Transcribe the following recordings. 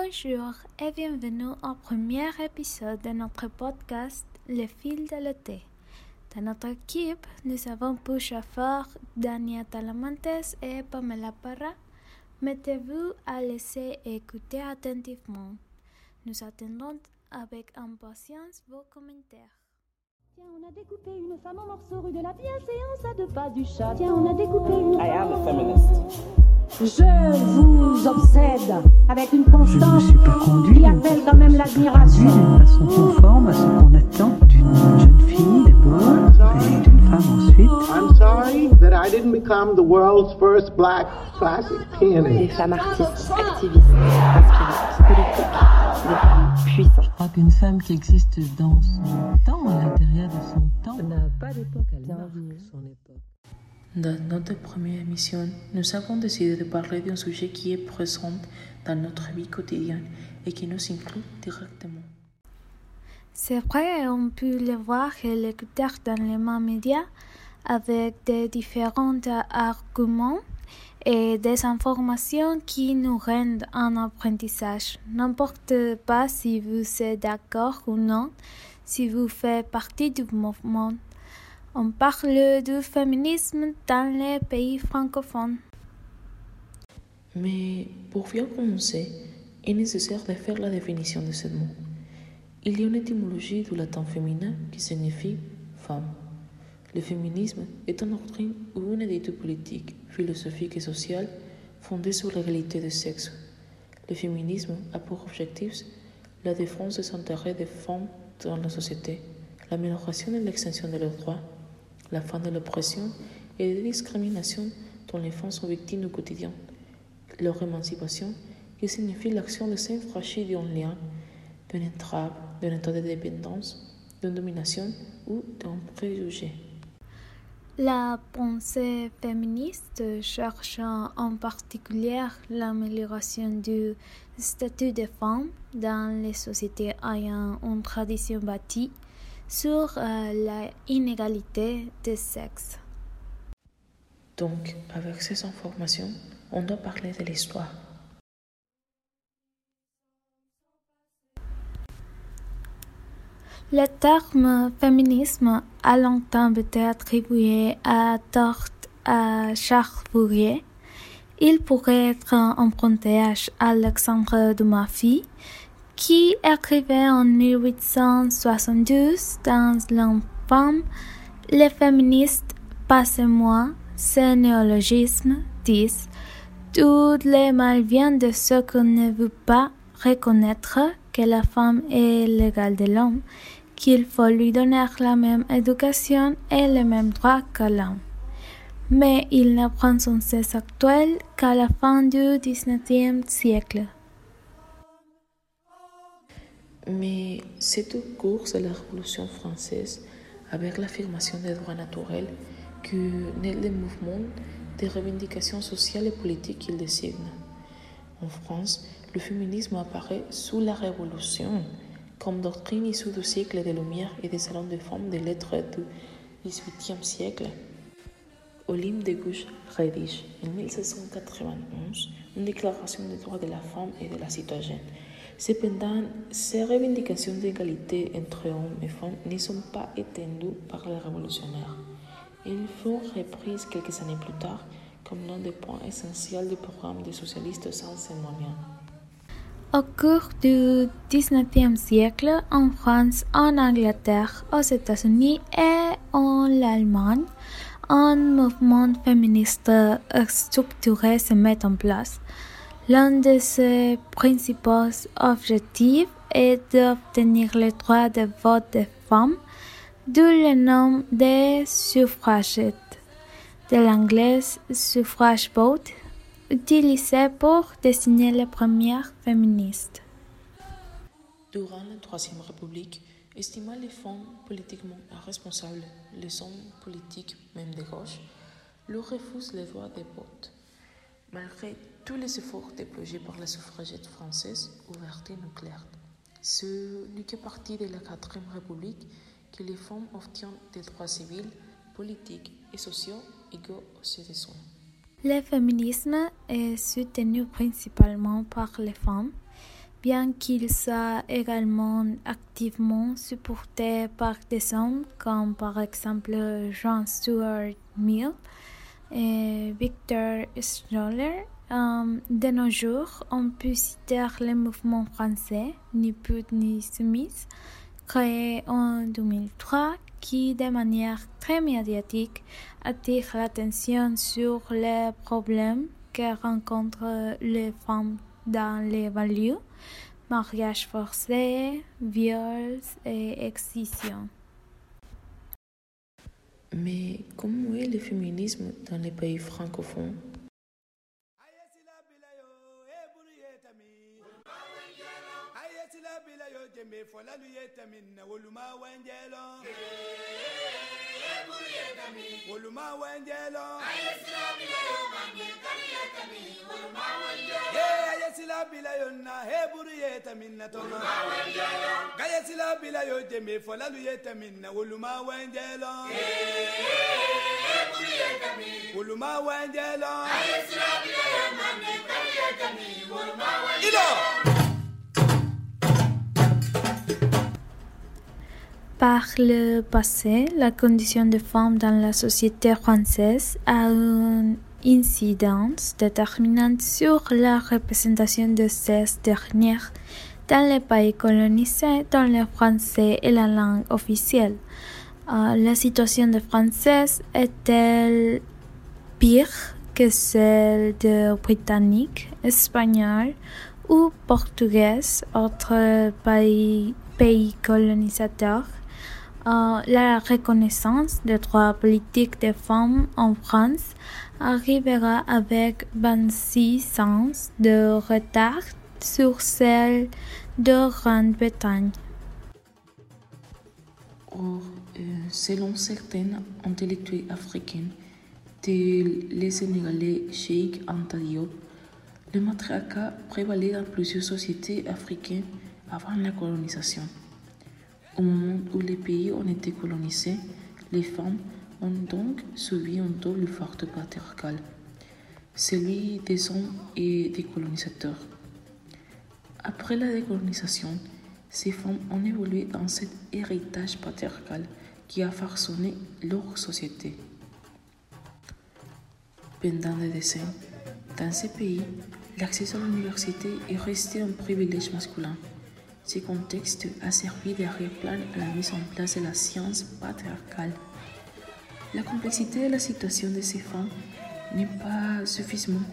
Bonjour et bienvenue au premier épisode de notre podcast Le fil de l'été. Dans notre équipe, nous avons pour chauffeurs Dania Talamantes et Pamela Parra. Mettez-vous à laisser écouter attentivement. Nous attendons avec impatience vos commentaires. Tiens, on a découpé une femme en morceaux rue de la bienséance à deux pas du chat. Tiens, on a découpé une I am a feminist. Je vous obsède avec une Je ne me constance suis pas conduit qui d'une appelle quand même l'admiration. façon conforme à ce qu'on attend d'une jeune fille d'abord et d'une femme ensuite. I didn't become the world's first black classic des pianist. femmes artistes, activistes, inspirantes, politiques, des femmes puissantes. Je crois qu'une femme qui existe dans son temps, à l'intérieur de son temps, n'a pas d'époque, elle marque son époque. dans notre première émission, nous avons décidé de parler d'un sujet qui est présent dans notre vie quotidienne et qui nous inclut directement. C'est vrai, on peut le voir et l'écouter dans les mêmes médias avec des différents arguments et des informations qui nous rendent un apprentissage. N'importe pas si vous êtes d'accord ou non, si vous faites partie du mouvement. On parle du féminisme dans les pays francophones. Mais pour bien commencer, il est nécessaire de faire la définition de ce mot. Il y a une étymologie du latin féminin qui signifie femme. Le féminisme est une doctrine ou une étude politique, philosophique et sociale fondée sur l'égalité des sexes. Le féminisme a pour objectif la défense des intérêts des femmes dans la société, l'amélioration et l'extension de leurs droits, la fin de l'oppression et des discriminations dont les femmes sont victimes au quotidien, leur émancipation qui signifie l'action de s'enfranchir d'un lien, entrave, d'un état de dépendance, d'une domination ou d'un préjugé. La pensée féministe cherche en particulier l'amélioration du statut des femmes dans les sociétés ayant une tradition bâtie sur euh, l'inégalité des sexes. Donc, avec ces informations, on doit parler de l'histoire. Le terme féminisme a longtemps été attribué à tort à Charles Fourier. Il pourrait être emprunté à Alexandre Dumas-Fils, qui écrivait en 1872 dans L'Enfant Les féministes, passez-moi ces néologismes, disent Tous les mal viennent de ceux qui ne veulent pas reconnaître que la femme est l'égale de l'homme, qu'il faut lui donner la même éducation et les mêmes droits que l'homme. Mais il ne prend son cesse actuel qu'à la fin du XIXe siècle. Mais c'est au cours de la Révolution française, avec l'affirmation des droits naturels, que naît le mouvement des revendications sociales et politiques qu'il désigne. En France, le féminisme apparaît sous la Révolution comme doctrine issue du siècle des Lumières et des salons de femmes des lettres du XVIIIe siècle. Olympe de Gouges rédige en 1791 une déclaration des droits de la femme et de la citoyenne. Cependant, ces revendications d'égalité entre hommes et femmes ne sont pas étendues par les révolutionnaires. Ils furent reprises quelques années plus tard comme l'un des points essentiels du programme des socialistes sans ces moyens. Au cours du XIXe siècle, en France, en Angleterre, aux États-Unis et en Allemagne, un mouvement féministe structuré se met en place. L'un de ses principaux objectifs est d'obtenir le droit de vote des femmes, d'où le nom des suffragettes, de l'anglais suffrage vote, utilisé pour désigner les premières féministes. Durant la Troisième République, estimant les femmes politiquement irresponsables, les hommes politiques, même de gauche, leur refusent le droit de vote. Malgré tous les efforts déployés par les suffragettes françaises ouvertes et nucléaires, ce n'est que partie de la Quatrième République que les femmes obtiennent des droits civils, politiques et sociaux égaux aux citoyens. Le féminisme est soutenu principalement par les femmes, bien qu'il soit également activement supporté par des hommes comme par exemple John Stuart Mill et Victor Scholler. Euh, de nos jours, on peut citer le mouvement français Ni pute ni soumise, créé en 2003, qui de manière très médiatique attire l'attention sur les problèmes que rencontrent les femmes dans les valeurs, mariage forcé, viols et excision. Mais comment est le féminisme dans les pays francophones? kolal yeta minna woluma wenjelo woluma wenjelo ayesila bila yo na heburu yeta minna toma. Kayesila bila yo jeme folalu yeta minna woluma wenjelo woluma wenjelo ayesila bila yo na heburu yeta minna woluma wenjelo Par le passé, la condition des femmes dans la société française a une incidence déterminante sur la représentation de ces dernières dans les pays colonisés dont le français est la langue officielle. Euh, la situation des Françaises est-elle pire que celle des Britanniques, Espagnols ou Portugaises, autres pays, pays colonisateurs? Euh, la reconnaissance des droits politiques des femmes en France arrivera avec 26 ans de retard sur celle de Grande-Bretagne. Euh, selon certains intellectuels africains, tels les Sénégalais Cheikh Anta Diop, le matriarcat prévalait dans plusieurs sociétés africaines avant la colonisation. Au moment où les pays ont été colonisés, les femmes ont donc subi un double forte patriarcal, celui des hommes et des colonisateurs. Après la décolonisation, ces femmes ont évolué dans cet héritage patriarcal qui a façonné leur société. Pendant des décennies, dans ces pays, l'accès à l'université est resté un privilège masculin. Ce contexte a servi d'arrière-plan à la mise en place de la science patriarcale. La complexité de la situation de ces femmes n'est pas suffisamment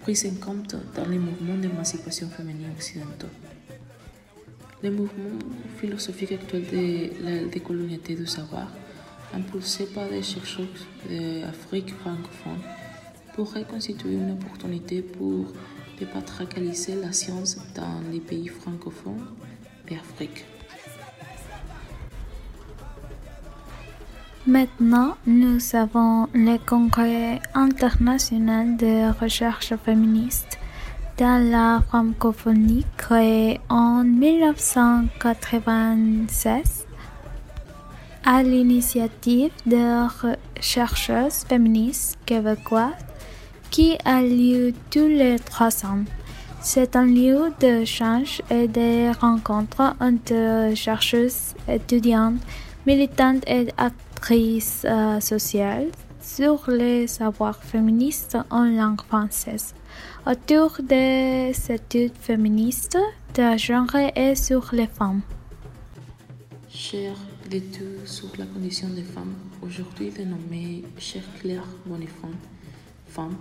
prise en compte dans les mouvements d'émancipation féminine occidentaux. Le mouvement philosophique actuel de la décolonialité du savoir, impulsé par des chercheurs d'Afrique francophone, pourrait constituer une opportunité pour dépatriarcaliser la science dans les pays francophones d'Afrique. Maintenant, nous avons le Congrès international de recherche féministe dans la francophonie créé en 1996 à l'initiative de chercheuses féministes québécoises qui a lieu tous les trois ans. C'est un lieu d'échange et de rencontres entre chercheuses, étudiantes, militantes et actrices euh, sociales sur les savoirs féministes en langue française, autour des études féministes de genre et sur les femmes. Cher l'étude sur la condition des femmes, aujourd'hui dénommée Cher Claire Bonifant, Femmes,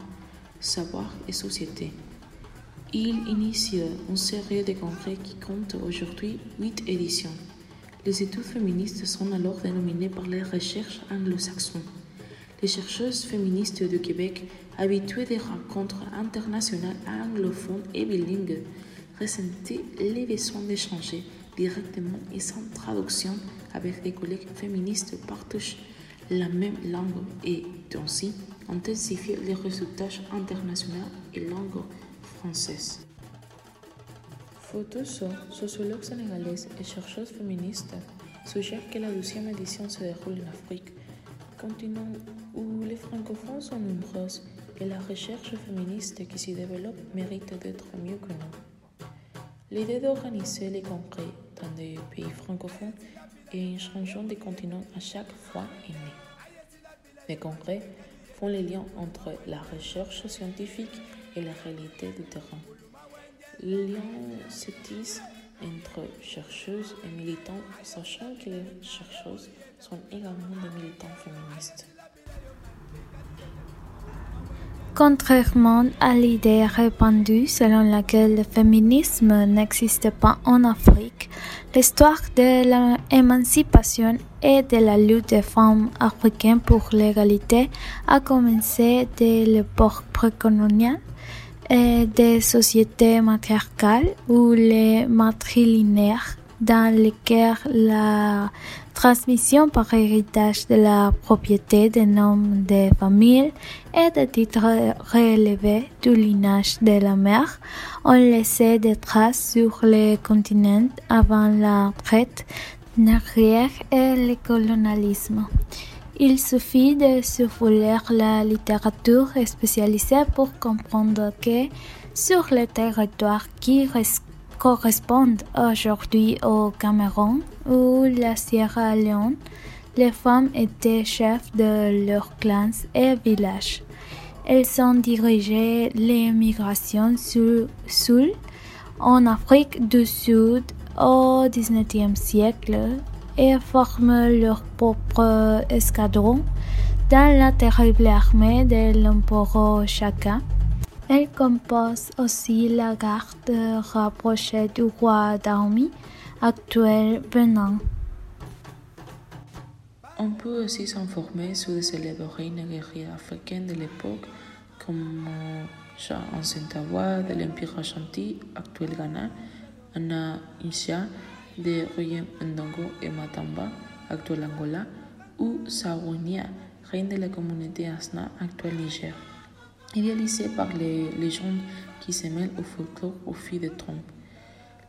Savoir et Société. Il initie une série de congrès qui compte aujourd'hui huit éditions. Les études féministes sont alors dénominées par les recherches anglo-saxons. Les chercheuses féministes du Québec, habituées des rencontres internationales anglophones et bilingues, ressentaient les besoins d'échanger directement et sans traduction avec des collègues féministes partagent la même langue et ainsi intensifier les résultats internationaux et langue française. Sociologue sénégalaise et chercheuse féministe, suggère que la deuxième édition se déroule en Afrique, continent où les francophones sont nombreuses et la recherche féministe qui s'y développe mérite d'être mieux connue. L'idée d'organiser les congrès dans des pays francophones et en changeant de continent à chaque fois est née. Les congrès font les liens entre la recherche scientifique et la réalité du terrain. Tisse entre chercheuses et militants, sachant que les chercheuses sont également des militants féministes. Contrairement à l'idée répandue selon laquelle le féminisme n'existe pas en Afrique, l'histoire de l'émancipation et de la lutte des femmes africaines pour l'égalité a commencé dès l'époque précoloniale et des sociétés matriarcales ou les matrilinéaires dans lesquelles la transmission par héritage de la propriété des noms des familles et des titres relevés du lignage de la mère ont laissé des traces sur le continent avant la traite négrière et le colonialisme. Il suffit de survoler la littérature spécialisée pour comprendre que sur les territoires qui correspondent aujourd'hui au Cameroun ou la Sierra Leone, les femmes étaient chefs de leurs clans et villages. Elles ont dirigé les migrations sous, en Afrique du Sud au XIXe siècle et forment leur propre escadron dans la terrible armée de l'empereur Chaka. Elle compose aussi la garde rapprochée du roi d'Army actuel Benin. On peut aussi s'informer sur les célèbres guerrières africaines de l'époque comme Shah Ansentawa de l'Empire Ashanti, actuel Ghana, Anna Insha de Royaume Ndongo et Matamba, actuel Angola, ou Saronia, reine de la communauté Asna, actuel Niger. Idéalisée par les légendes qui se mêlent au folklore au fil des trompes.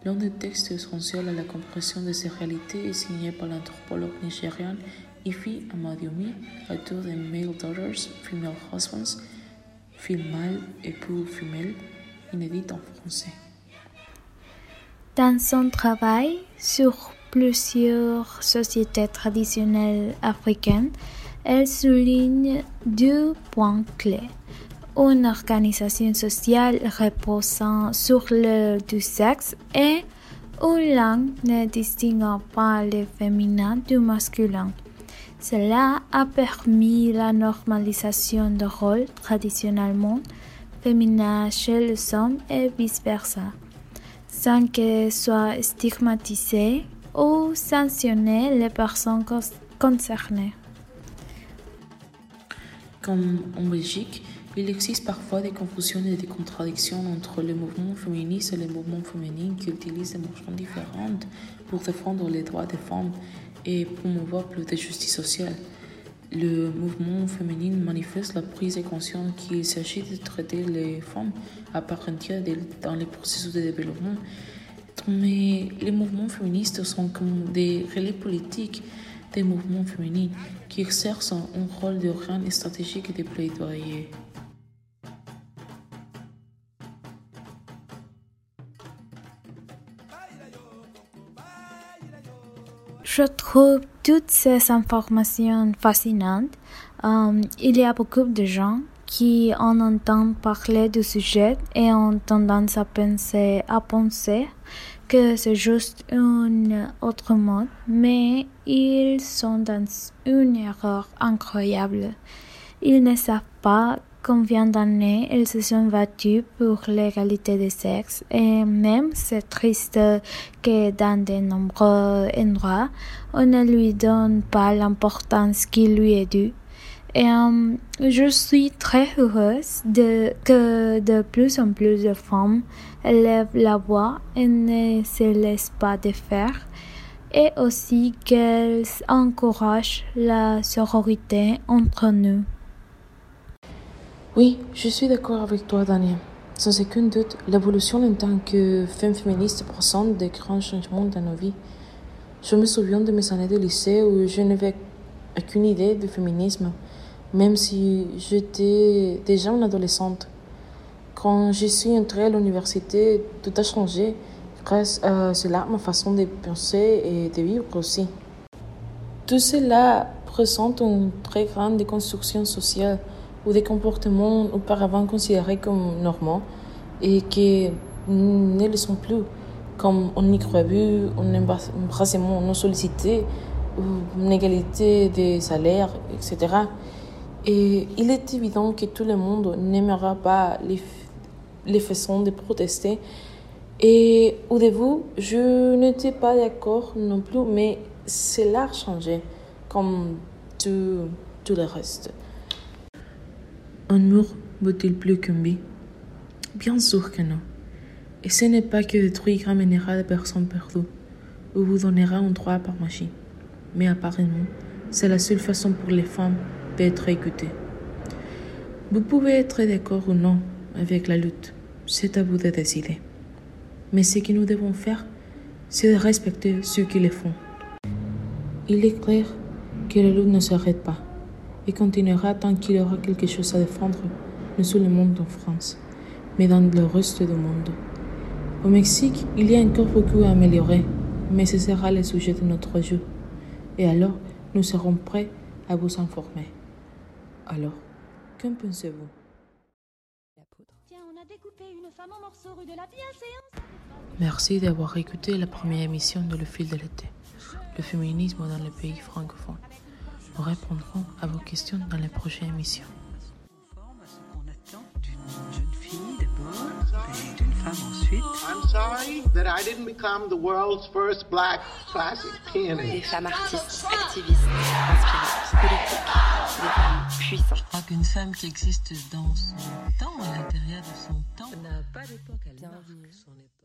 L'un des textes essentiels à la compréhension de ces réalités est signé par l'anthropologue nigérian Ifi Amadiomi, auteur de Male Daughters, Female Husbands, Female époux femelle, inédit en français. Dans son travail sur plusieurs sociétés traditionnelles africaines, elle souligne deux points clés. Une organisation sociale reposant sur le du sexe et une langue ne distinguant pas le féminin du masculin. Cela a permis la normalisation de rôles traditionnellement féminins chez les hommes et vice-versa sans que soient stigmatisées ou sanctionnées les personnes concernées. Comme en Belgique, il existe parfois des confusions et des contradictions entre les mouvements féministes et les mouvements féminins qui utilisent des motions différentes pour défendre les droits des femmes et promouvoir plus de justice sociale. Le mouvement féminin manifeste la prise de conscience qu'il s'agit de traiter les femmes à part entière dans les processus de développement. Mais les mouvements féministes sont comme des relais politiques des mouvements féminins qui exercent un rôle de grand stratégique et de plaidoyer. Je trouve toutes ces informations fascinantes. Euh, il y a beaucoup de gens qui en entendent parler du sujet et ont tendance à penser, à penser que c'est juste un autre mode, mais ils sont dans une erreur incroyable. Ils ne savent pas combien d'années ils se sont battus pour l'égalité des sexes et même c'est triste que dans de nombreux endroits on ne lui donne pas l'importance qui lui est due. Et euh, je suis très heureuse de, que de plus en plus de femmes élèvent la voix et ne se laissent pas défaire et aussi qu'elles encouragent la sororité entre nous. Oui, je suis d'accord avec toi, Daniel. Sans aucun doute, l'évolution en tant que femme féministe présente de grands changements dans nos vies. Je me souviens de mes années de lycée où je n'avais aucune idée du féminisme, même si j'étais déjà une adolescente. Quand je suis entrée à l'université, tout a changé. Grâce à cela, ma façon de penser et de vivre aussi. Tout cela présente une très grande déconstruction sociale ou des comportements auparavant considérés comme normaux et qui ne le sont plus, comme un micro-abus, un embrassement non sollicité, une égalité des salaires, etc. Et il est évident que tout le monde n'aimera pas les, les façons de protester. Et au début, je n'étais pas d'accord non plus, mais cela a changé, comme tout, tout le reste. Un mur vaut-il plus qu'un bille Bien sûr que non. Et ce n'est pas que détruire ramènera des personnes perdues ou vous donnera un droit par magie. Mais apparemment, c'est la seule façon pour les femmes d'être écoutées. Vous pouvez être d'accord ou non avec la lutte, c'est à vous de décider. Mais ce que nous devons faire, c'est de respecter ceux qui le font. Il est clair que la lutte ne s'arrête pas et continuera tant qu'il y aura quelque chose à défendre, non seulement en France, mais dans le reste du monde. Au Mexique, il y a encore beaucoup à améliorer, mais ce sera le sujet de notre jeu. Et alors, nous serons prêts à vous informer. Alors, qu'en pensez-vous? Merci d'avoir écouté la première émission de Le fil de l'été, le féminisme dans les pays francophones. Nous répondrons à vos questions dans les prochaines émissions. I'm sorry that I didn't become the world's first black classic Des pianist. femmes artistes, activistes, inspirantes, politiques, des femmes puissantes. Je crois qu'une femme qui existe dans son temps, à l'intérieur de son temps, n'a pas d'époque, elle marque son époque.